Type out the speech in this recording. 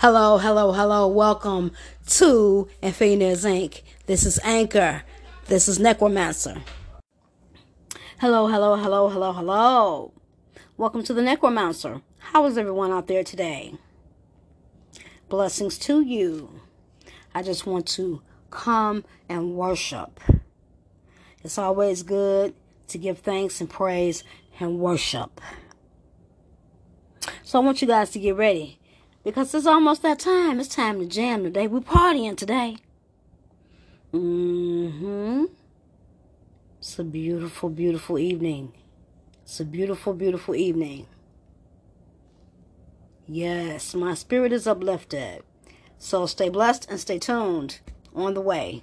Hello, hello, hello. Welcome to Infinities Inc. This is Anchor. This is Necromancer. Hello, hello, hello, hello, hello. Welcome to the Necromancer. How is everyone out there today? Blessings to you. I just want to come and worship. It's always good to give thanks and praise and worship. So I want you guys to get ready because it's almost that time. It's time to jam today. We're partying today. Mm-hmm. It's a beautiful, beautiful evening. It's a beautiful, beautiful evening. Yes, my spirit is uplifted. So stay blessed and stay tuned on the way.